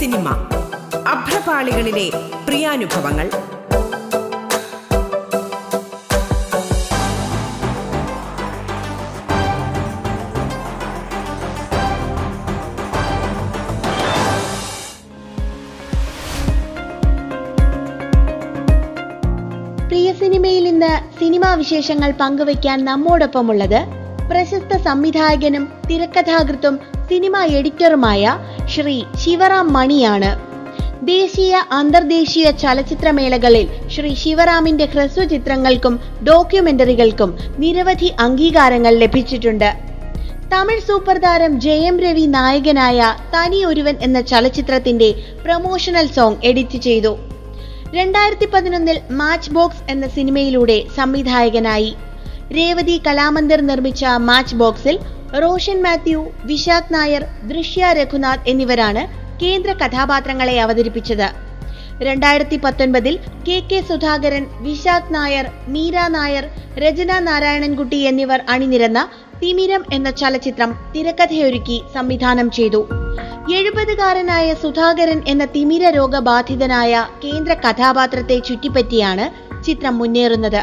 Cinema അഭ്രപാളികളിലെ പ്രിയാനുഭവങ്ങൾ. പ്രിയ സിനിമയിൽ ഇന്ന് cinema വിശേഷങ്ങൾ പങ്കുവയ്ക്കാൻ നമ്മോടൊപ്പമുള്ളത് പ്രശസ്ത സംവിധായകനും തിരക്കഥാകൃത്തും സിനിമാ എഡിറ്ററുമായ ശ്രീ ശിവറാം മണിയാണ് ദേശീയ അന്തർദേശീയ ചലച്ചിത്രമേളകളിൽ ശ്രീ ശിവറാമിന്റെ ഹ്രസ്വ ചിത്രങ്ങൾക്കും ഡോക്യുമെന്ററികൾക്കും നിരവധി അംഗീകാരങ്ങൾ ലഭിച്ചിട്ടുണ്ട്. തമിഴ് സൂപ്പർ താരം ജയം രവി നായകനായ തനി ഒരുവൻ എന്ന ചലച്ചിത്രത്തിന്റെ പ്രൊമോഷണൽ സോങ് എഡിറ്റ് ചെയ്തു. രണ്ടായിരത്തി പതിനൊന്നിൽ മാച്ച് ബോക്സ് എന്ന സിനിമയിലൂടെ സംവിധായകനായി. രേവതി കലാമന്ദിർ നിർമ്മിച്ച മാച്ച് ബോക്സിൽ റോഷൻ മാത്യു വിശാഖ് നായർ ദൃശ്യ രഘുനാഥ് എന്നിവരാണ് കേന്ദ്ര കഥാപാത്രങ്ങളെ അവതരിപ്പിച്ചത്. രണ്ടായിരത്തി പത്തൊൻപതിൽ കെ കെ സുധാകരൻ വിശാഖ് നായർ മീര നായർ രചന നാരായണൻകുട്ടി എന്നിവർ അണിനിരന്ന തിമിരം എന്ന ചലച്ചിത്രം തിരക്കഥയൊരുക്കി സംവിധാനം ചെയ്തു. എഴുപതുകാരനായ സുധാകരൻ എന്ന തിമിര രോഗബാധിതനായ കേന്ദ്ര കഥാപാത്രത്തെ ചുറ്റിപ്പറ്റിയാണ് ചിത്രം മുന്നേറുന്നത്.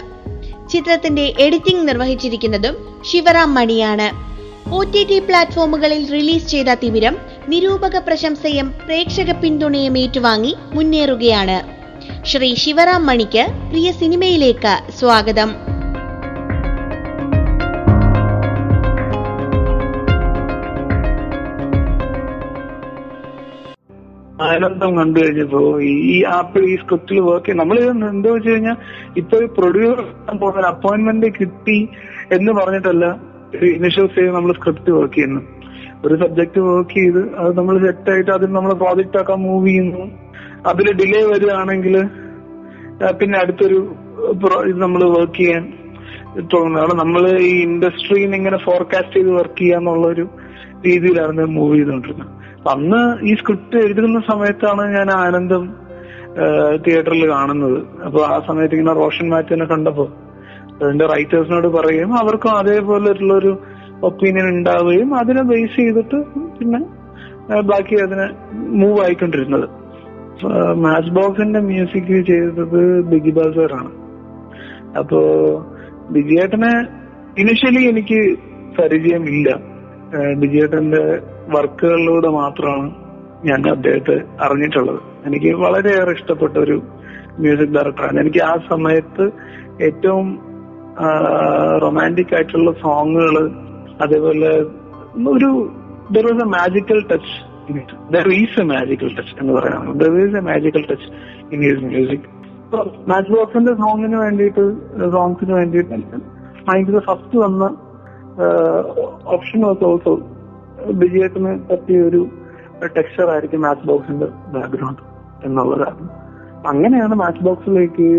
ചിത്രത്തിന്റെ എഡിറ്റിംഗ് നിർവഹിച്ചിരിക്കുന്നതും ശിവറാം മണിയാണ്. ഒ ടി ടി പ്ലാറ്റ്ഫോമുകളിൽ റിലീസ് ചെയ്ത തിമിരം നിരൂപക പ്രശംസയും പ്രേക്ഷക പിന്തുണയും ഏറ്റുവാങ്ങി മുന്നേറുകയാണ്. ശ്രീ ശിവറാം മണിക്ക് പ്രിയ സിനിമയിലേക്ക് സ്വാഗതം. ആനന്ദം കണ്ടു കഴിഞ്ഞപ്പോ ഈ ആപ്പിൾ ഈ സ്ക്രിപ്റ്റിൽ വർക്ക് നമ്മൾ എന്താ വെച്ച് കഴിഞ്ഞാൽ ഇപ്പൊ പ്രൊഡ്യൂസർ പോകുന്ന അപ്പോയിന്റ്മെന്റ് കിട്ടി എന്ന് പറഞ്ഞിട്ടല്ല ഇനിഷ്യൽ സ്റ്റേജ് നമ്മൾ സ്ക്രിപ്റ്റ് വർക്ക് ചെയ്യുന്നു. ഒരു സബ്ജക്ട് വർക്ക് ചെയ്ത് അത് നമ്മൾ സെറ്റ് ആയിട്ട് അതിന് നമ്മൾ പ്രോജക്റ്റ് ആക്കാൻ മൂവ് ചെയ്യുന്നു. അതിൽ ഡിലേ വരികയാണെങ്കിൽ പിന്നെ അടുത്തൊരു ഇത് നമ്മൾ വർക്ക് ചെയ്യാൻ തോന്നുന്നു അവിടെ നമ്മൾ ഈ ഇൻഡസ്ട്രിയിൽ ഇങ്ങനെ ഫോർകാസ്റ്റ് ചെയ്ത് വർക്ക് ചെയ്യാന്നുള്ള ഒരു രീതിയിലാണ് മൂവ് ചെയ്തുകൊണ്ടിരുന്നത്. അന്ന് ഈ സ്ക്രിപ്റ്റ് എഴുതുന്ന സമയത്താണ് ഞാൻ ആനന്ദം തിയേറ്ററിൽ കാണുന്നത്. അപ്പൊ ആ സമയത്ത് ഇങ്ങനെ റോഷൻ മാറ്റിനെ കണ്ടപ്പോ അതിന്റെ റൈറ്റേഴ്സിനോട് പറയുകയും അവർക്കും അതേപോലെ ഒരു ഒപ്പീനിയൻ ഉണ്ടാവുകയും അതിനെ ബേസ് ചെയ്തിട്ട് പിന്നെ ബാക്കി അതിനെ മൂവ് ആയിക്കൊണ്ടിരുന്നത്. മാച്ച് ബോക്സിന്റെ മ്യൂസിക് ചെയ്തത് ബിഗി ബാസറാണ് അപ്പോ ബിജിയേട്ടനെ ഇനിഷ്യലി എനിക്ക് പരിചയമില്ല. ബിജിയേട്ടന്റെ വർക്കുകളിലൂടെ മാത്രമാണ് ഞാൻ അദ്ദേഹത്തെ അറിഞ്ഞിട്ടുള്ളത്. എനിക്ക് വളരെയേറെ ഇഷ്ടപ്പെട്ട ഒരു മ്യൂസിക് ഡയറക്ടറാണ് എനിക്ക് ആ സമയത്ത് ഏറ്റവും റൊമാന്റിക് ആയിട്ടുള്ള സോങ്ങുകൾ അതേപോലെ ഒരു there was a magical touch there is a magical touch എന്ന് പറയാം. There is a magical touch in his music match ബോക്സിന്റെ സോങ്ങിന് വേണ്ടിയിട്ട് സോങ്സിന് വേണ്ടിയിട്ട് മൈൻഡിൽ ഫസ്റ്റ് വന്ന ഓപ്ഷൻ വാസ് ഓൾസോ വിജയത്തിന് പറ്റിയ ഒരു ടെക്സ്ചർ ആയിരിക്കും മാച്ച് ബോക്സിന്റെ ബാക്ക്ഗ്രൗണ്ട് എന്നുള്ളതാണ്. അങ്ങനെയാണ് മാച്ച് ബോക്സിലേക്ക്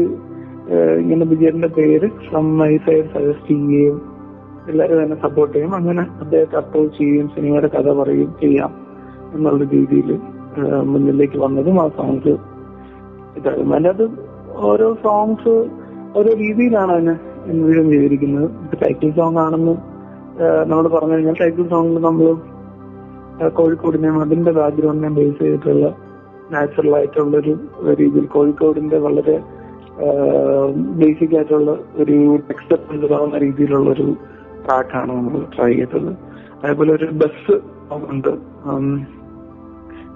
ഇങ്ങനെ വിജയന്റെ പേര് ഫ്രം സൈഡ് സജസ്റ്റ് ചെയ്യുകയും എല്ലാവരും തന്നെ സപ്പോർട്ട് ചെയ്യും. അങ്ങനെ അദ്ദേഹത്തെ അപ്രോച്ച് ചെയ്യുകയും സിനിമയുടെ കഥ പറയുകയും ചെയ്യാം എന്നുള്ള രീതിയിൽ മുന്നിലേക്ക് വന്നതും ആ സോങ്സ് ഇതായിരുന്നു. അതിനകത്ത് ഓരോ സോങ്സ് ഓരോ രീതിയിലാണ് അതിനെ എൻവിഷൻ ചെയ്തിരിക്കുന്നത്. ടൈറ്റിൽ സോങ് ആണെന്ന് നമ്മൾ പറഞ്ഞു കഴിഞ്ഞാൽ ടൈറ്റിൽ സോങ്ങിൽ നമ്മൾ കോഴിക്കോടിനെയും അതിന്റെ ബാക്ക്ഗ്രൗണ്ടിനെ ബേസ് ചെയ്തിട്ടുള്ള നാച്ചുറൽ ആയിട്ടുള്ള ഒരു രീതിയിൽ കോഴിക്കോടിന്റെ വളരെ ബേസിക് ആയിട്ടുള്ള ഒരു ടെക്സ്റ്റ് ആവുന്ന രീതിയിലുള്ള ഒരു ട്രാക്കാണ് നമ്മൾ ട്രൈ ചെയ്തത്. അതേപോലെ ഒരു ബസ് ഉണ്ട്.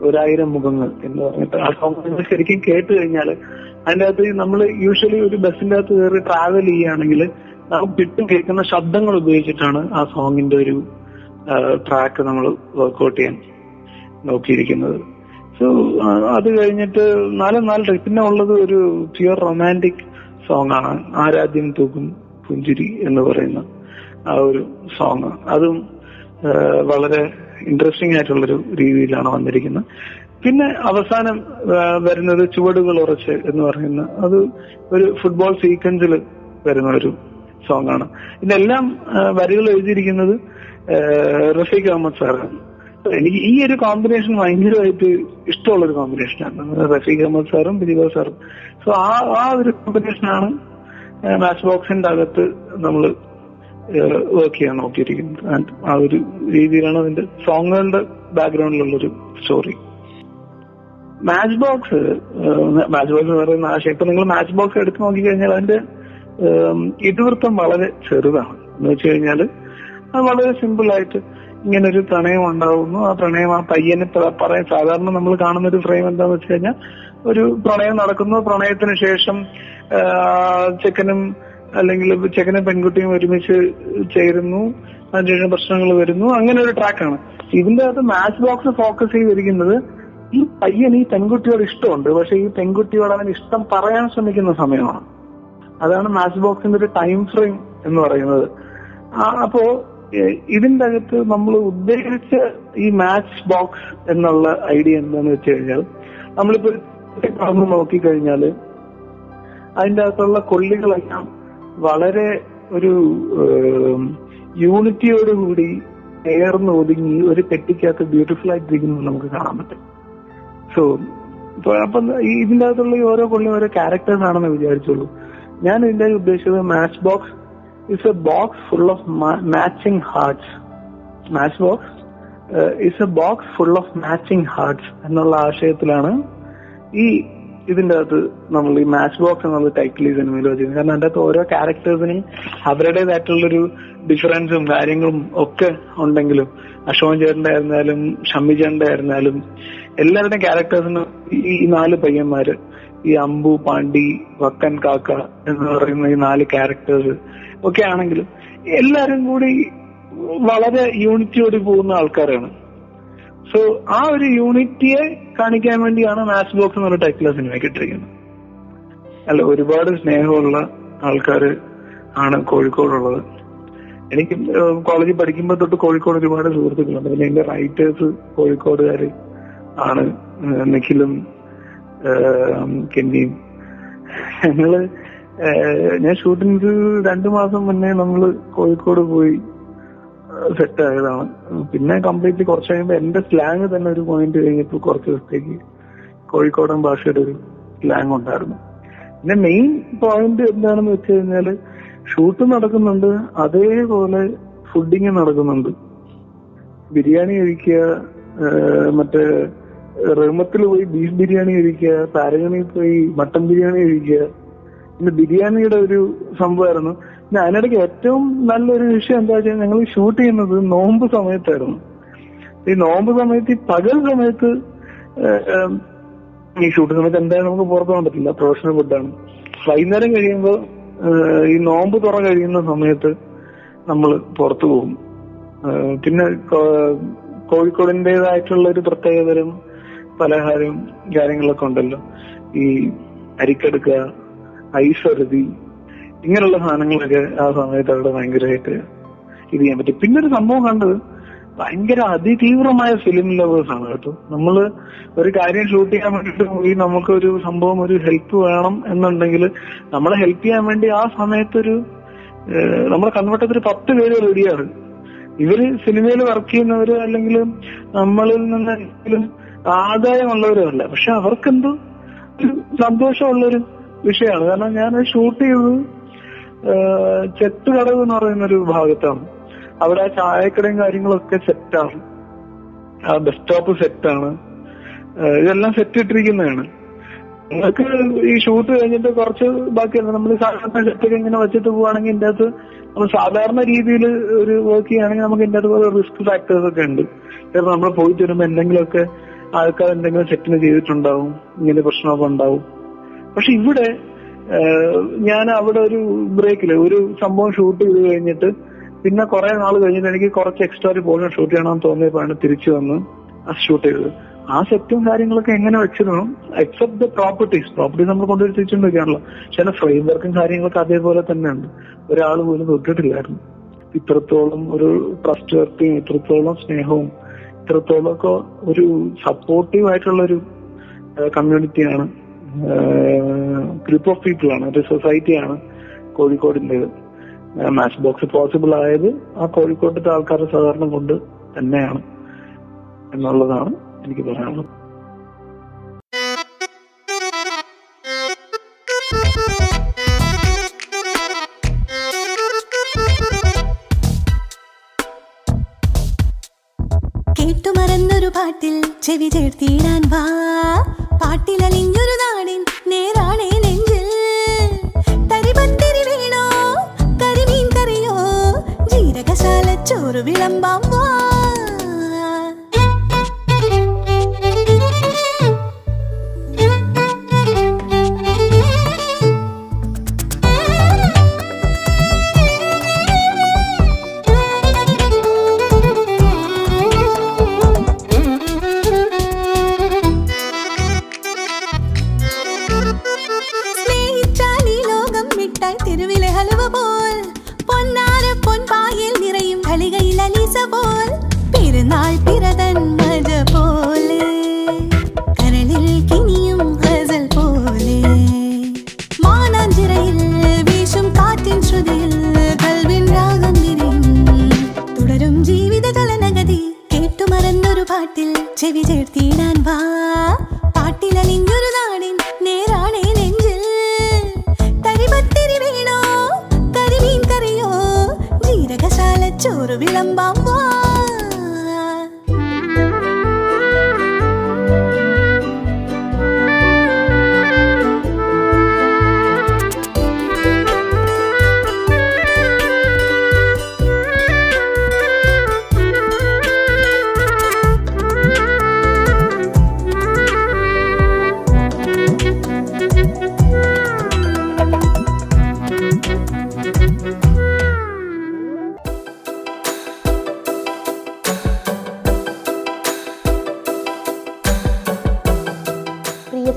ഒരായിരം മുഖങ്ങൾ എന്ന് പറഞ്ഞിട്ട് ആ സോങ് ശരിക്കും കേട്ട് കഴിഞ്ഞാൽ അതിന്റെ അകത്ത് നമ്മൾ യൂഷ്വലി ഒരു ബസ്സിന്റെ അകത്ത് കയറി ട്രാവൽ ചെയ്യുകയാണെങ്കിൽ നമുക്ക് ചുറ്റും കേൾക്കുന്ന ശബ്ദങ്ങൾ ഉപയോഗിച്ചിട്ടാണ് ആ സോങ്ങിന്റെ ഒരു ട്രാക്ക് നമ്മൾ വർക്ക്ഔട്ട് ചെയ്യാൻ നോക്കിയിരിക്കുന്നത്. സോ അത് കഴിഞ്ഞിട്ട് നാല് നാല് പിന്നെ ഉള്ളത് ഒരു പ്യുവർ റൊമാന്റിക് സോങ് ആണ്. ആരാധ്യം തൂക്കും പുഞ്ചിരി എന്ന് പറയുന്ന ആ ഒരു സോങ് അതും വളരെ ഇൻട്രസ്റ്റിംഗ് ആയിട്ടുള്ളൊരു രീതിയിലാണ് വന്നിരിക്കുന്നത്. പിന്നെ അവസാനം വരുന്നത് ചുവടുകൾ ഉറച്ച് എന്ന് പറയുന്ന അത് ഒരു ഫുട്ബോൾ സീക്വൻസിൽ വരുന്ന ഒരു സോങ് ആണ്. ഇതെല്ലാം വരികൾ എഴുതിയിരിക്കുന്നത് റഫീഖ് അഹമ്മദ് സാറാണ് എനിക്ക് ഈ ഒരു കോമ്പിനേഷൻ ഭയങ്കരമായിട്ട് ഇഷ്ടമുള്ള ഒരു കോമ്പിനേഷനാണ് റഫീഖ് അഹമ്മദ് സാറും ബിജിബാ സാറും. സോ ആ ആ ഒരു കോമ്പിനേഷനാണ് മാച്ച് ബോക്സിന്റെ അകത്ത് നമ്മൾ വർക്ക് ചെയ്യാൻ നോക്കിയിരിക്കുന്നത്. ആൻഡ് ആ ഒരു രീതിയിലാണ് അതിന്റെ സോങ്ങുകളുടെ ബാക്ക്ഗ്രൗണ്ടിലുള്ളൊരു story match box match box എന്ന് പറയുന്ന ആശയം. ഇപ്പൊ നിങ്ങൾ മാച്ച് ബോക്സ് എടുത്തു നോക്കിക്കഴിഞ്ഞാൽ അതിന്റെ ഇതിവൃത്തം വളരെ ചെറുതാണ്. എന്ന് വെച്ച് കഴിഞ്ഞാൽ അത് വളരെ സിമ്പിൾ ആയിട്ട് ഇങ്ങനെ ഒരു പ്രണയം ഉണ്ടാവുന്നു. ആ പ്രണയം ആ പയ്യനെ പറയാൻ സാധാരണ നമ്മൾ കാണുന്ന ഒരു ഫ്രെയിം എന്താന്ന് വെച്ച് കഴിഞ്ഞാൽ ഒരു പ്രണയം നടക്കുന്നു. പ്രണയത്തിന് ശേഷം ചെക്കനും അല്ലെങ്കിൽ ചെക്കനും പെൺകുട്ടിയും ഒരുമിച്ച് ചേരുന്നു. അതിനുശേഷം പ്രശ്നങ്ങൾ വരുന്നു. അങ്ങനെ ഒരു ട്രാക്കാണ് ഇതിന്റെ അകത്ത് മാച്ച് ബോക്സ് ഫോക്കസ് ചെയ്തിരിക്കുന്നത് ഈ പയ്യൻ ഈ പെൺകുട്ടിയോട് ഇഷ്ടമുണ്ട്. പക്ഷെ ഈ പെൺകുട്ടിയോട് അവൻ ഇഷ്ടം പറയാൻ ശ്രമിക്കുന്ന സമയമാണ്. അതാണ് മാച്ച് ബോക്സിന്റെ ഒരു ടൈം ഫ്രെയിം എന്ന് പറയുന്നത്. അപ്പോ ഇതിന്റെ അകത്ത് നമ്മൾ ഉദ്ദേശിച്ച ഈ മാച്ച് ബോക്സ് എന്നുള്ള ഐഡിയ എന്താന്ന് വെച്ച് കഴിഞ്ഞാൽ നമ്മളിപ്പോ കടന്നു നോക്കിക്കഴിഞ്ഞാൽ അതിന്റെ അകത്തുള്ള കൊള്ളികളെല്ലാം വളരെ ഒരു യൂണിറ്റിയോടുകൂടി ഏർന്ന് ഒതുങ്ങി ഒരു പെട്ടിക്കകത്ത് ബ്യൂട്ടിഫുൾ ആയിട്ടിരിക്കുന്നത് നമുക്ക് കാണാൻ പറ്റും. സോ അപ്പം ഇതിന്റെ അകത്തുള്ള ഓരോ കൊള്ളിയും ഓരോ ക്യാരക്ടേഴ്സ് ആണെന്ന് വിചാരിച്ചോളൂ. ഞാൻ ഇതിന്റെ ഉദ്ദേശിച്ചത് match box is a box full of matching hearts match box is a box full of matching hearts എന്നുള്ള ആശയത്തിലാണ് ഈ ഇതിന്റെ അകത്ത് നമ്മൾ ഈ മാച്ച് ബോക്സ് എന്നുള്ള ടൈറ്റിൽ ഈ സിനിമയിൽ വെച്ചിരുന്നത് കാരണം അതിന്റെ അകത്ത് ഓരോ ക്യാരക്ടേഴ്സിനും അവരുടേതായിട്ടുള്ളൊരു ഡിഫറൻസും കാര്യങ്ങളും ഒക്കെ ഉണ്ടെങ്കിലും അശോകൻ ചേട്ടന്റെ ആയിരുന്നാലും ഷമ്മി ചേട്ടന്റെ ആയിരുന്നാലും എല്ലാവരുടെയും ക്യാരക്ടേഴ്സിനും ഈ നാല് പയ്യന്മാര് ഈ അമ്പു പാണ്ടി വക്കൻ കാക്ക എന്ന് പറയുന്ന ഈ നാല് ക്യാരക്ടേഴ്സ് ഒക്കെ ആണെങ്കിലും എല്ലാരും കൂടി വളരെ യൂണിറ്റിയോട് പോകുന്ന ആൾക്കാരാണ്. സോ ആ ഒരു യൂണിറ്റിയെ കാണിക്കാൻ വേണ്ടിയാണ് മാച്ച് ബോക്സ് എന്നൊരു ടൈറ്റിൽ സിനിമയ്ക്ക് ഇട്ടിരിക്കുന്നത്. അല്ല ഒരുപാട് സ്നേഹമുള്ള ആൾക്കാർ ആണ് കോഴിക്കോടുള്ളത്. എനിക്ക് കോളേജിൽ പഠിക്കുമ്പോൾ തൊട്ട് കോഴിക്കോട് ഒരുപാട് സുഹൃത്തുക്കളുണ്ട്. പിന്നെ എന്റെ റൈറ്റേഴ്സ് കോഴിക്കോടുകാർ ആണ് നിഖിലും കെന്നിയും. ഞങ്ങൾ ഞാൻ ഷൂട്ടിംഗ് രണ്ടു മാസം മുന്നേ നമ്മൾ കോഴിക്കോട് പോയി സെറ്റ് ആയതാണ്. പിന്നെ കംപ്ലീറ്റ്ലി കുറച്ച് കഴിയുമ്പോൾ എന്റെ സ്ലാങ് തന്നെ ഒരു പോയിന്റ് കഴിഞ്ഞപ്പോൾ കുറച്ച് ദിവസത്തേക്ക് കോഴിക്കോടൻ ഭാഷയുടെ ഒരു സ്ലാങ് ഉണ്ടായിരുന്നു. പിന്നെ മെയിൻ പോയിന്റ് എന്താണെന്ന് വെച്ച് കഴിഞ്ഞാൽ ഷൂട്ട് നടക്കുന്നുണ്ട് അതേപോലെ ഫുഡിങ് നടക്കുന്നുണ്ട്. ബിരിയാണി കഴിക്കുക മറ്റേ റഹ്മത്തിൽ പോയി ബീഫ് ബിരിയാണി കഴിക്കുക താരഗണിയിൽ പോയി മട്ടൻ ബിരിയാണി കഴിക്കുക പിന്നെ ബിരിയാണിയുടെ ഒരു സംഭവമായിരുന്നു. പിന്നെ അതിനിടയ്ക്ക് ഏറ്റവും നല്ലൊരു വിഷയം എന്താ വെച്ചാൽ ഞങ്ങൾ ഷൂട്ട് ചെയ്യുന്നത് നോമ്പ് സമയത്തായിരുന്നു. ഈ നോമ്പ് സമയത്ത് ഈ പകൽ സമയത്ത് ഈ ഷൂട്ട് സമയത്ത് എന്തായാലും നമുക്ക് പുറത്തു പോകാൻ പറ്റില്ല. പ്രൊഫഷണൽ ഫുഡാണ് വൈകുന്നേരം കഴിയുമ്പോൾ ഈ നോമ്പ് തുറ കഴിയുന്ന സമയത്ത് നമ്മൾ പുറത്തു പോകും. പിന്നെ കോഴിക്കോടിന്റെതായിട്ടുള്ള ഒരു പ്രത്യേകതരം പലഹാരം കാര്യങ്ങളൊക്കെ ഉണ്ടല്ലോ. ഈ അരിക്കടുക്ക അറുതി ഇങ്ങനെയുള്ള സാധനങ്ങളൊക്കെ ആ സമയത്ത് അവിടെ ഭയങ്കരമായിട്ട് ഇത് ചെയ്യാൻ പറ്റും. പിന്നെ ഒരു സംഭവം കണ്ടത് ഭയങ്കര അതിതീവ്രമായ ഫിലിം ലവേഴ്സ് ആണ് കേട്ടോ. നമ്മൾ ഒരു കാര്യം ഷൂട്ട് ചെയ്യാൻ വേണ്ടിട്ട് പോയി നമുക്കൊരു സംഭവം ഒരു ഹെൽപ്പ് വേണം എന്നുണ്ടെങ്കിൽ നമ്മളെ ഹെൽപ്പ് ചെയ്യാൻ വേണ്ടി ആ സമയത്തൊരു നമ്മുടെ കൺവട്ടത്തിൽ പത്ത് പേര് റെഡിയാണ് ഇവർ സിനിമയിൽ വർക്ക് ചെയ്യുന്നവര് അല്ലെങ്കിൽ നമ്മളിൽ നിന്ന് ആദായമുള്ളവരും ആദായമുള്ളവരല്ല പക്ഷെ അവർക്കെന്തോ ഒരു സന്തോഷമുള്ളൊരു വിഷയമാണ്. കാരണം ഞാൻ ഷൂട്ട് ചെയ്തത് ചെത്തുകടവ് എന്ന് പറയുന്ന ഒരു ഭാഗത്താണ്. അവിടെ ചായക്കടയും കാര്യങ്ങളൊക്കെ സെറ്റാണ് ആ ബസ് സ്റ്റോപ്പ് സെറ്റാണ് ഇതെല്ലാം സെറ്റ് ഇട്ടിരിക്കുന്നതാണ്. നിങ്ങൾക്ക് ഈ ഷൂട്ട് കഴിഞ്ഞിട്ട് കുറച്ച് ബാക്കിയാണ് നമ്മൾ സാധാരണ സെറ്റൊക്കെ ഇങ്ങനെ വെച്ചിട്ട് പോവാണെങ്കിൽ ഇതിന്റെ അകത്ത് നമ്മൾ സാധാരണ രീതിയിൽ ഒരു വർക്ക് ചെയ്യുകയാണെങ്കിൽ നമുക്ക് ഇതിന്റെ അകത്ത് റിസ്ക് ഫാക്ടേഴ്സ് ഒക്കെ ഉണ്ട്. നമ്മൾ പോയി തരുമ്പോൾ എന്തെങ്കിലുമൊക്കെ ആൾക്കാർ എന്തെങ്കിലും സെറ്റിന് ചെയ്തിട്ടുണ്ടാവും. ഇങ്ങനെ പ്രശ്നമൊക്കെ ഉണ്ടാവും. പക്ഷെ ഇവിടെ ഞാൻ അവിടെ ഒരു ബ്രേക്കിൽ ഒരു സംഭവം ഷൂട്ട് ചെയ്ത് കഴിഞ്ഞിട്ട് പിന്നെ കുറെ നാൾ കഴിഞ്ഞിട്ട് എനിക്ക് കുറച്ച് എക്സ്ട്രാ ഒരു പോലും ഷൂട്ട് ചെയ്യണമെന്ന് തോന്നിയപ്പോഴാണ് തിരിച്ചു വന്ന് ആ ഷൂട്ട് ചെയ്തത്. ആ സെറ്റും കാര്യങ്ങളൊക്കെ എങ്ങനെ വെച്ചിരുന്നു? എക്സെപ്റ്റ് ദ പ്രോപ്പർട്ടീസ് പ്രോപ്പർട്ടി നമ്മൾ കൊണ്ടുവരി തിരിച്ചുകൊണ്ട് വെക്കാണല്ലോ പക്ഷെ ഫ്രെയിം വർക്കും കാര്യങ്ങളൊക്കെ അതേപോലെ തന്നെയുണ്ട്. ഒരാൾ പോലും തൊട്ടിട്ടില്ലായിരുന്നു. ഇത്രത്തോളം ഒരു ട്രസ്റ്റ് വർക്കും ഇത്രത്തോളം സ്നേഹവും ഇത്രത്തോളം ഒക്കെ ഒരു സപ്പോർട്ടീവ് ആയിട്ടുള്ള ഒരു കമ്മ്യൂണിറ്റിയാണ് ഗ്രൂപ്പ് ഓഫ് പീപ്പിൾ ആണ്. ഒരു സൊസൈറ്റിയാണ് കോഴിക്കോടിന്റെത് മാച്ച് ബോക്സ് പോസിബിൾ ആയത് ആ കോഴിക്കോട്ടത്തെ ആൾക്കാരുടെ സഹകരണം കൊണ്ട് തന്നെയാണ് എന്നുള്ളതാണ് എനിക്ക് പറയാനുള്ളത്. കേട്ടുമറന്നൊരു പാട്ടിൽ ചെവി ചേർത്തിടാൻ വാ.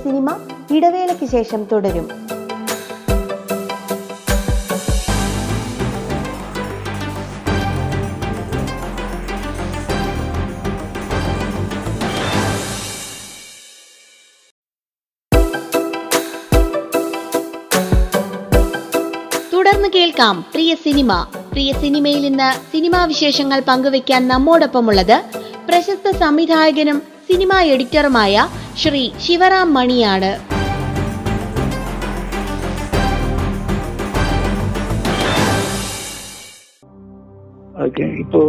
സിനിമ ഇടവേളയ്ക്ക് ശേഷം തുടരും. തുടർന്ന് കേൾക്കാം പ്രിയ സിനിമ. പ്രിയ സിനിമയിൽ ഇന്ന് സിനിമാ വിശേഷങ്ങൾ പങ്കുവയ്ക്കാൻ നമ്മോടൊപ്പമുള്ളത് പ്രശസ്ത സംവിധായകനും സിനിമാ എഡിറ്ററുമായ ശ്രീ ശിവറാം മണിയാണ്. ഇപ്പോ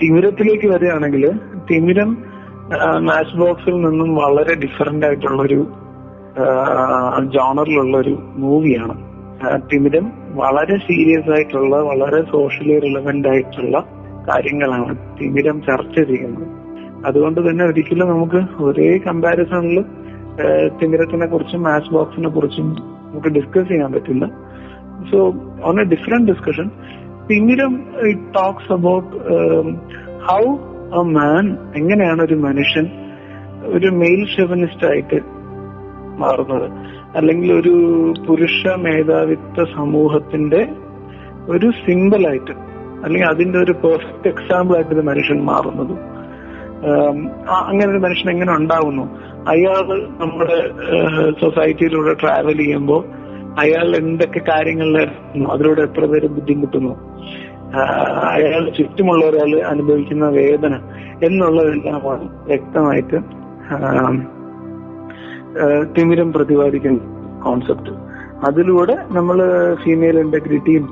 തിമിരത്തിലേക്ക് വരികയാണെങ്കിൽ തിമിരം മാച്ച് ബോക്സിൽ നിന്നും വളരെ ഡിഫറെന്റ് ആയിട്ടുള്ള ഒരു ജോണറിലുള്ള ഒരു മൂവിയാണ് തിമിരം വളരെ സീരിയസ് ആയിട്ടുള്ള വളരെ സോഷ്യലി റിലവെന്റ് ആയിട്ടുള്ള കാര്യങ്ങളാണ് തിമിരം ചർച്ച ചെയ്യുന്നത്. അതുകൊണ്ട് തന്നെ ഒരിക്കലും നമുക്ക് ഒരേ കമ്പാരിസണിൽ തിമിരത്തിനെ കുറിച്ചും മാച്ച് ബോക്സിനെ കുറിച്ചും നമുക്ക് ഡിസ്കസ് ചെയ്യാൻ പറ്റില്ല. So on a different discussion Thimiram it talks about how a man എങ്ങനെയാണ് ഒരു മനുഷ്യൻ ഒരു മെയിൽ ഷെവനിസ്റ്റ് ആയിട്ട് മാറുന്നത്? അല്ലെങ്കിൽ ഒരു പുരുഷ മേധാവിത്വ സമൂഹത്തിന്റെ ഒരു സിമ്പിളായിട്ട് അല്ലെങ്കിൽ അതിന്റെ ഒരു പെർഫെക്റ്റ് എക്സാമ്പിൾ ആയിട്ട് ഒരു മനുഷ്യൻ മാറുന്നത്. അങ്ങനെ ഒരു മനുഷ്യൻ എങ്ങനെ ഉണ്ടാവുന്നു? അയാൾ നമ്മുടെ സൊസൈറ്റിയിലൂടെ ട്രാവൽ ചെയ്യുമ്പോൾ അയാൾ എന്തൊക്കെ കാര്യങ്ങളിൽ അതിലൂടെ എത്ര പേര് ബുദ്ധിമുട്ടുന്നു? അയാൾ ചുറ്റുമുള്ള ഒരാൾ അനുഭവിക്കുന്ന വേദന എന്നുള്ളതെല്ലാം വ്യക്തമായിട്ട് തിമിരം പ്രതിപാദിക്കുന്ന കോൺസെപ്റ്റ് അതിലൂടെ നമ്മൾ ഫീമെയിൽ ഇന്റഗ്രിറ്റിയും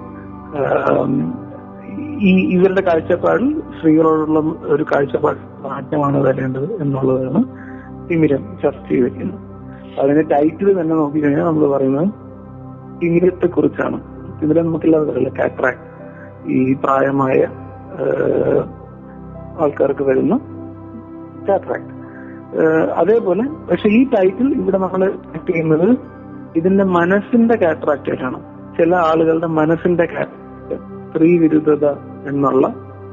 ഈ ഇവരുടെ കാഴ്ചപ്പാടിൽ സ്ത്രീകളോടുള്ള ഒരു കാഴ്ചപ്പാട് മാറ്റമാണ് വരേണ്ടത് എന്നുള്ളതാണ് തിമിരം ചർച്ച ചെയ്തിരിക്കുന്നത്. അതിന്റെ ടൈറ്റിൽ തന്നെ നോക്കിക്കഴിഞ്ഞാൽ നമ്മൾ പറയുന്നത് തിമിരത്തെ കുറിച്ചാണ് തിമിരം നമുക്കില്ലാതെ പറയില്ല കാട്രാക്ട് ഈ പ്രായമായ ആൾക്കാർക്ക് വരുന്ന കാട്രാക്ട് അതേപോലെ പക്ഷെ ഈ ടൈറ്റിൽ ഇവിടെ നമ്മൾ ചെയ്യുന്നത് ഇതിന്റെ മനസ്സിന്റെ കാട്രാക്റ്റായിട്ടാണ് ചില ആളുകളുടെ മനസ്സിന്റെ കാട്രാക്ട് സ്ത്രീ വിരുദ്ധത എന്നുള്ള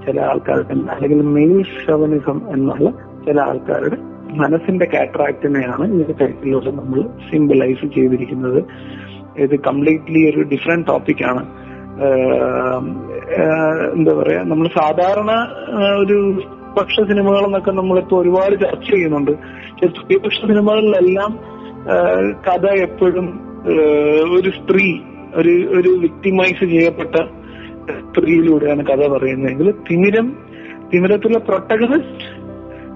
ചില ആൾക്കാരുടെ അല്ലെങ്കിൽ മെയിൽ ഷവനിസം എന്നുള്ള ചില ആൾക്കാരുടെ മനസ്സിന്റെ കാറ്ററാക്റ്റിനെയാണ് ഇതിന്റെ ടൈറ്റിലൂടെ നമ്മൾ സിമ്പിളൈസ് ചെയ്തിരിക്കുന്നത്. ഇത് കംപ്ലീറ്റ്ലി ഒരു ഡിഫറെന്റ് ടോപ്പിക്കാണ് എന്താ പറയാ നമ്മൾ സാധാരണ ഒരു പക്ഷ സിനിമകൾ എന്നൊക്കെ നമ്മളിപ്പോ ഒരുപാട് ചർച്ച ചെയ്യുന്നുണ്ട്. പക്ഷെ സ്ത്രീപക്ഷ സിനിമകളിലെല്ലാം കഥ എപ്പോഴും ഒരു സ്ത്രീ ഒരു ഒരു വിക്ടിമൈസ് ചെയ്യപ്പെട്ട ഹിസ്റ്ററിയിലൂടെയാണ് കഥ പറയുന്നതെങ്കിൽ തിമിരം തിമിരത്തിലെ പ്രൊട്ടഗണിസ്റ്റ്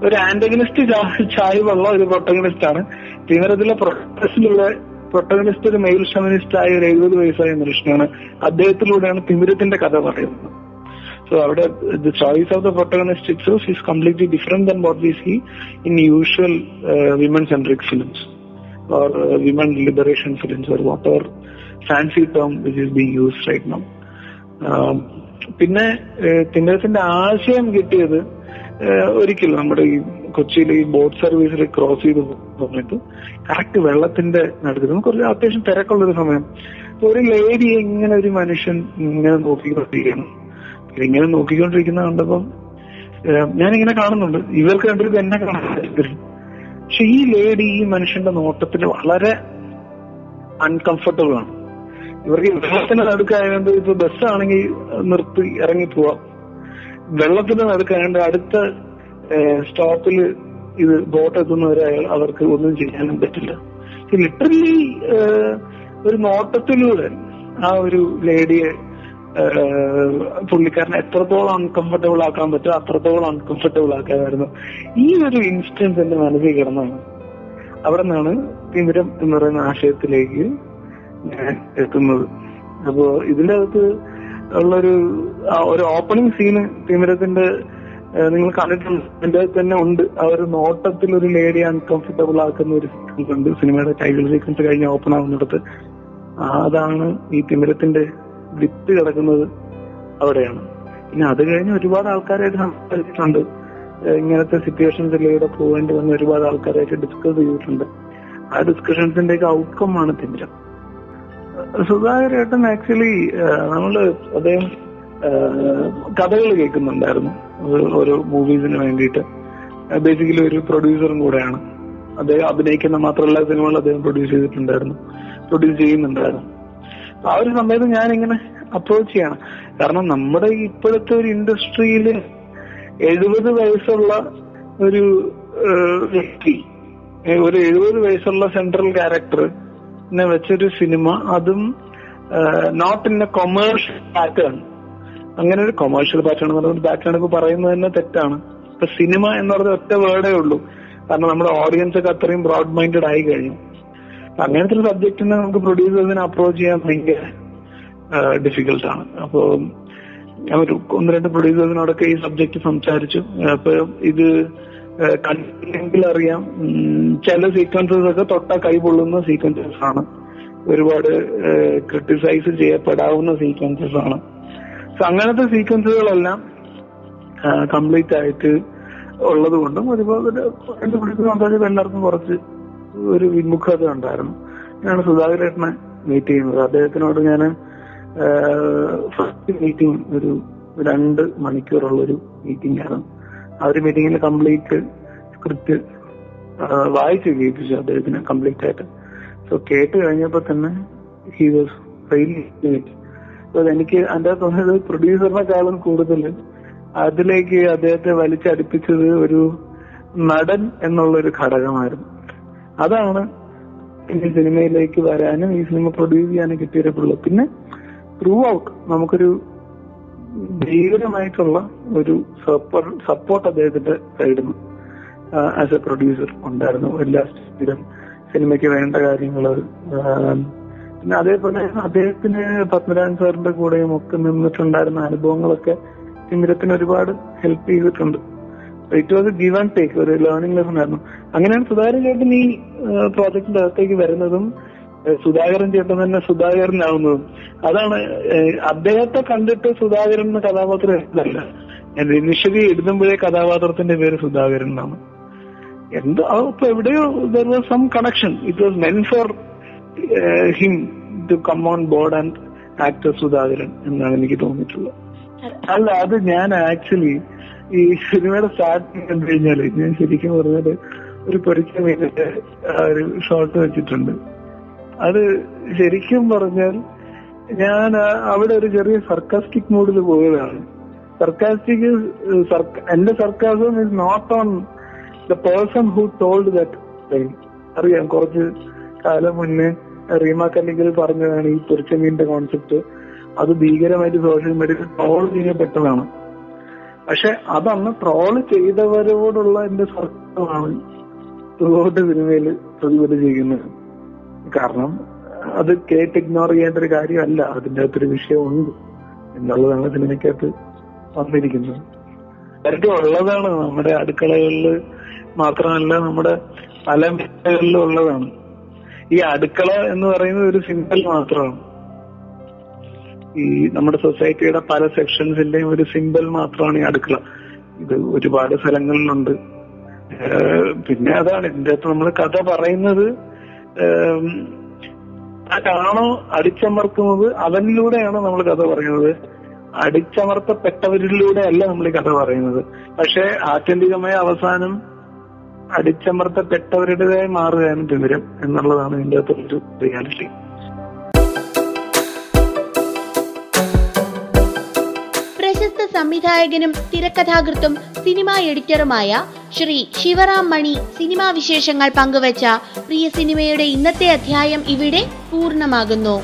ഒരു ആന്റഗണിസ്റ്റ് ചായവുള്ള ഒരു പ്രൊട്ടഗണിസ്റ്റ് ആണ്. തിമിരത്തിലെ പ്രൊട്ടസിലുള്ള പ്രൊട്ടഗണിസ്റ്റ് ഒരു മെയിൽ ഷമനിസ്റ്റ് ആയ ഒരു എഴുപത് വയസ്സായ മനുഷ്യനാണ് അദ്ദേഹത്തിലൂടെയാണ് തിമിരത്തിന്റെ കഥ പറയുന്നത്. സോ അവിടെ the choice of the protagonist is completely different than what we see in usual women centric films or women liberation films or what or fancy term which is being use right now പിന്നെ തിന്നേഴ്സിന്റെ ആശയം കിട്ടിയത് ഒരിക്കലും നമ്മുടെ ഈ കൊച്ചിയിൽ ഈ boat സർവീസിൽ ക്രോസ് ചെയ്ത് പറഞ്ഞിട്ട് കറക്റ്റ് വെള്ളത്തിന്റെ നടുക്ക് നമുക്ക് കുറച്ച് അത്യാവശ്യം തിരക്കുള്ള ഒരു സമയം ഒരു ലേഡി ഇങ്ങനെ ഒരു മനുഷ്യൻ ഇങ്ങനെ നോക്കിക്കൊണ്ടിരിക്കണം ഇങ്ങനെ നോക്കിക്കൊണ്ടിരിക്കുന്ന കണ്ടപ്പം ഞാനിങ്ങനെ കാണുന്നുണ്ട്. ഇവർക്ക് കണ്ടിട്ട് എന്നെ കാണാൻ പക്ഷെ ഈ ലേഡി ഈ മനുഷ്യന്റെ നോട്ടത്തിൽ വളരെ അൺകംഫർട്ടബിൾ ആണ്. ഇവർക്ക് വെള്ളത്തിന്റെ നടുക്കായതുകൊണ്ട് ഇപ്പൊ ബസ്സാണെങ്കിൽ നിർത്തി ഇറങ്ങി പോവാം. വെള്ളത്തിന്റെ നടുക്കായതുകൊണ്ട് അടുത്ത സ്റ്റോപ്പിൽ ഇത് ബോട്ട് എത്തുന്നവരെ അവർക്ക് ഒന്നും ചെയ്യാനും പറ്റില്ല. ലിറ്ററലി ഒരു നോട്ടത്തിലൂടെ ആ ഒരു ലേഡിയെ പുള്ളിക്കാരനെ എത്രത്തോളം അൺകംഫർട്ടബിൾ ആക്കാൻ പറ്റുമോ അത്രത്തോളം അൺകംഫർട്ടബിൾ ആക്കാമായിരുന്നു ഈ ഒരു ഇൻസ്റ്റൻസ് എന്റെ മനസ്സിൽ കിടന്നാണ് അവിടെ നിന്നാണ് തിമിരം എന്ന് പറയുന്ന ആശയത്തിലേക്ക് എത്തുന്നത്. അപ്പോ ഇതിന്റെ അകത്ത് ഉള്ളൊരു ഒരു ഓപ്പണിംഗ് സീന് തിമിരത്തിന്റെ നിങ്ങൾ കണ്ടിട്ടുണ്ട്. അതിന്റെ തന്നെ ഉണ്ട്. ആ ഒരു നോട്ടത്തിൽ ഒരു ലേഡി അൺകംഫർട്ടബിൾ ആക്കുന്ന ഒരു സീക്വൻസ് ഉണ്ട്. സിനിമയുടെ ടൈറ്റിൽ സീക്വൻസ് കഴിഞ്ഞ് ഓപ്പൺ ആവുന്നിടത്ത്. അതാണ് ഈ തിമിരത്തിന്റെ വിത്ത് കിടക്കുന്നത് അവിടെയാണ്. പിന്നെ അത് കഴിഞ്ഞ് ഒരുപാട് ആൾക്കാരായിട്ട് സംസാരിച്ചിട്ടുണ്ട്. ഇങ്ങനത്തെ സിറ്റുവേഷൻസിലൂടെ പോകേണ്ടി വന്ന ഒരുപാട് ആൾക്കാരായിട്ട് ഡിസ്കസ് ചെയ്തിട്ടുണ്ട്. ആ ഡിസ്കഷൻസിന്റെ ഒക്കെ ഔട്ട്കം ആണ് തിമിരം. സുധാകരേട്ടൻ ആക്ച്വലി നമ്മൾ അദ്ദേഹം കഥകൾ കേൾക്കുന്നുണ്ടായിരുന്നു. ഓരോ മൂവീസിന് വേണ്ടിയിട്ട്. ബേസിക്കലി ഒരു പ്രൊഡ്യൂസറും കൂടെയാണ്. അദ്ദേഹം അഭിനയിക്കുന്ന മാത്രമല്ല സിനിമകൾ അദ്ദേഹം പ്രൊഡ്യൂസ് ചെയ്തിട്ടുണ്ടായിരുന്നു. പ്രൊഡ്യൂസ് ചെയ്യുന്നുണ്ടായിരുന്നു. ആ ഒരു സമയത്ത് ഞാൻ ഇങ്ങനെ അപ്രോച്ച് ചെയ്യണം. കാരണം നമ്മുടെ ഇപ്പോഴത്തെ ഒരു ഇൻഡസ്ട്രിയിൽ എഴുപത് വയസ്സുള്ള ഒരു വ്യക്തി ഒരു എഴുപത് വയസ്സുള്ള സെൻട്രൽ ക്യാരക്ടർ വെച്ചൊരു സിനിമ അതും not in a commercial pattern അങ്ങനെ ഒരു കൊമേഴ്ഷ്യൽ പാറ്റേൺ എന്ന് പറയുന്നത് പാറ്റേൺ ഇപ്പൊ പറയുന്നത് തന്നെ തെറ്റാണ്. ഇപ്പൊ സിനിമ എന്ന് പറയുന്നത് ഒറ്റ വേർഡേ ഉള്ളൂ. കാരണം നമ്മുടെ ഓഡിയൻസ് ഒക്കെ അത്രയും ബ്രോഡ് മൈൻഡഡ് ആയി കഴിഞ്ഞു. അങ്ങനത്തെ ഒരു സബ്ജക്റ്റിനെ നമുക്ക് പ്രൊഡ്യൂസ് ചെയ്തതിനെ അപ്രോച്ച് ചെയ്യാൻ ഭയങ്കര ഡിഫിക്കൽട്ട് ആണ്. അപ്പോ ഞാൻ ഒരു ഒന്ന് രണ്ട് പ്രൊഡ്യൂസേഴ്സിനോടൊക്കെ ഈ സബ്ജക്ട് സംസാരിച്ചു. അപ്പൊ ഇത് കണ്ടില്ലെങ്കിൽ അറിയാം. ചില സീക്വൻസസ് ഒക്കെ തൊട്ട കൈ പൊള്ളുന്ന സീക്വൻസസ് ആണ്. ഒരുപാട് ക്രിട്ടിസൈസ് ചെയ്യപ്പെടാവുന്ന സീക്വൻസസ് ആണ്. സോ അങ്ങനത്തെ സീക്വൻസുകളെല്ലാം കംപ്ലീറ്റ് ആയിട്ട് ഉള്ളത് കൊണ്ടും എന്റെ പിടിച്ച് എല്ലാവർക്കും കുറച്ച് ഒരു വിമുഖത ഉണ്ടായിരുന്നു. ഞാനാണ് സുധാകരേട്ടനെ മീറ്റ് ചെയ്യുന്നത്. അദ്ദേഹത്തിനോട് ഞാൻ ഫസ്റ്റ് മീറ്റിംഗ് ഒരു രണ്ട് മണിക്കൂറുള്ള ഒരു മീറ്റിംഗ് ആയിരുന്നു ആ ഒരു മീറ്റിംഗിൽ കംപ്ലീറ്റ് സ്ക്രിപ്റ്റ് വായിച്ചു കേൾപ്പിച്ചു അദ്ദേഹത്തിന് കംപ്ലീറ്റ് ആയിട്ട്. സോ കേട്ട് കഴിഞ്ഞപ്പോ തന്നെ ഹി വാസ് എനിക്ക് അതിന്റെ അകത്ത് തോന്നിയത് പ്രൊഡ്യൂസറിനെക്കാളും കൂടുതൽ അതിലേക്ക് അദ്ദേഹത്തെ വലിച്ചടിപ്പിച്ചത് ഒരു നടൻ എന്നുള്ള ഒരു ഘടകമായിരുന്നു. അതാണ് ഈ സിനിമയിലേക്ക് വരാനും ഈ സിനിമ പ്രൊഡ്യൂസ് ചെയ്യാനും കിട്ടിയിട്ടുള്ളത് പിന്നെ ത്രൂ ഔട്ട് നമുക്കൊരു ഭീകരമായിട്ടുള്ള ഒരു സപ്പോർട്ട് അദ്ദേഹത്തിന്റെ സൈഡിൽ നിന്ന് ആസ് എ പ്രൊഡ്യൂസർ ഉണ്ടായിരുന്നു. എല്ലാ സ്ഥിരം സിനിമയ്ക്ക് വേണ്ട കാര്യങ്ങൾ പിന്നെ അതേപോലെ അദ്ദേഹത്തിന് പത്മരാജൻ സാറിന്റെ കൂടെയും ഒക്കെ നിന്നിട്ടുണ്ടായിരുന്ന അനുഭവങ്ങളൊക്കെ തിമിരത്തിന് ഒരുപാട് ഹെൽപ്പ് ചെയ്തിട്ടുണ്ട്. It was give and take ഒരു ലേണിംഗ് ലെസൺ ആയിരുന്നു. അങ്ങനെയാണ് സുധാകരൻ ചേട്ടൻ ഈ പ്രോജക്റ്റിന്റെ അകത്തേക്ക് വരുന്നതും സുധാകരൻ ചേട്ടൻ തന്നെ സുധാകരനാവുന്നതും. അതാണ് അദ്ദേഹത്തെ കണ്ടിട്ട് സുധാകരൻ എന്ന കഥാപാത്രം എഴുതല്ല. ഇനിഷ്യലി എഴുതുമ്പോഴേ കഥാപാത്രത്തിന്റെ പേര് സുധാകരൻ എന്നാണ്. എന്തോ അപ്പൊ എവിടെയോ there was some connection it was meant for him to come on board and actor Sudhakaran എന്നാണ് എനിക്ക് തോന്നിയിട്ടുള്ളത്. അല്ല അത് ഞാൻ ആക്ച്വലി ഈ സിനിമയുടെ സ്റ്റാർട്ടിങ് കണ്ടു കഴിഞ്ഞാൽ ഞാൻ ശരിക്കും പറഞ്ഞാൽ ഒരു മീനിന്റെ ഒരു ഷോട്ട് വെച്ചിട്ടുണ്ട്. അത് ശരിക്കും പറഞ്ഞാൽ ഞാൻ അവിടെ ഒരു ചെറിയ സർക്കാസ്റ്റിക് മൂഡിൽ പോയതാണ്. സർക്കാസ്റ്റിക് എന്റെ sarcasm is not on the person who told that line അറിയാം കുറച്ച് കാലം മുന്നേ റീമ കല്ലിക്കൽ പറഞ്ഞതാണ് ഈ പൊരിച്ച കോൺസെപ്റ്റ് അത് ഭീകരമായിട്ട് സോഷ്യൽ മീഡിയയിൽ ട്രോൾ ചെയ്യപ്പെട്ടതാണ്. പക്ഷെ അതന്ന് ട്രോൾ ചെയ്തവരോടുള്ള എന്റെ സർക്കാരാണ് സിനിമയിൽ പ്രതിഫലിച്ചിരിക്കുന്നത് കാരണം അത് കേട്ട് ഇഗ്നോർ ചെയ്യേണ്ട ഒരു കാര്യമല്ല. അതിന്റെ അകത്തൊരു വിഷയമുണ്ട് എന്നുള്ളതാണ് സിനിമയ്ക്കകത്ത് വന്നിരിക്കുന്നത്. പലരും ഉള്ളതാണ്. നമ്മുടെ അടുക്കളകളിൽ മാത്രമല്ല നമ്മുടെ പല മേഖലകളിലും ഉള്ളതാണ്. ഈ അടുക്കള എന്ന് പറയുന്നത് ഒരു സിംബൽ മാത്രമാണ്. ഈ നമ്മുടെ സൊസൈറ്റിയുടെ പല സെക്ഷൻസിന്റെയും ഒരു സിംബൽ മാത്രമാണ് ഈ അടുക്കള. ഇത് ഒരുപാട് സ്ഥലങ്ങളിലുണ്ട്. പിന്നെ അതാണ്. ഇതിന്റെ അകത്ത് നമ്മൾ കഥ പറയുന്നത് ആരാണോ അടിച്ചമർത്തുന്നത്? അവനിലൂടെയാണ് നമ്മൾ കഥ പറയുന്നത്. അടിച്ചമർത്തപ്പെട്ടവരിലൂടെ അല്ല നമ്മൾ കഥ പറയുന്നത്. പക്ഷെ ആത്യന്തികമായ അവസാനം അടിച്ചമർത്തപ്പെട്ടവരുടേതായി മാറുകയാണ് വിവരം എന്നുള്ളതാണ് ഇതിന്റെ ഒരു റിയാലിറ്റി പ്രശസ്ത സംവിധായകനും തിരക്കഥാകൃത്തും സിനിമാ എഡിറ്ററുമായ ശ്രീ ശിവറാം മണി സിനിമാ വിശേഷങ്ങൾ പങ്കുവച്ച പ്രിയ സിനിമയുടെ ഇന്നത്തെ അധ്യായം ഇവിടെ പൂർണമാകുന്നു.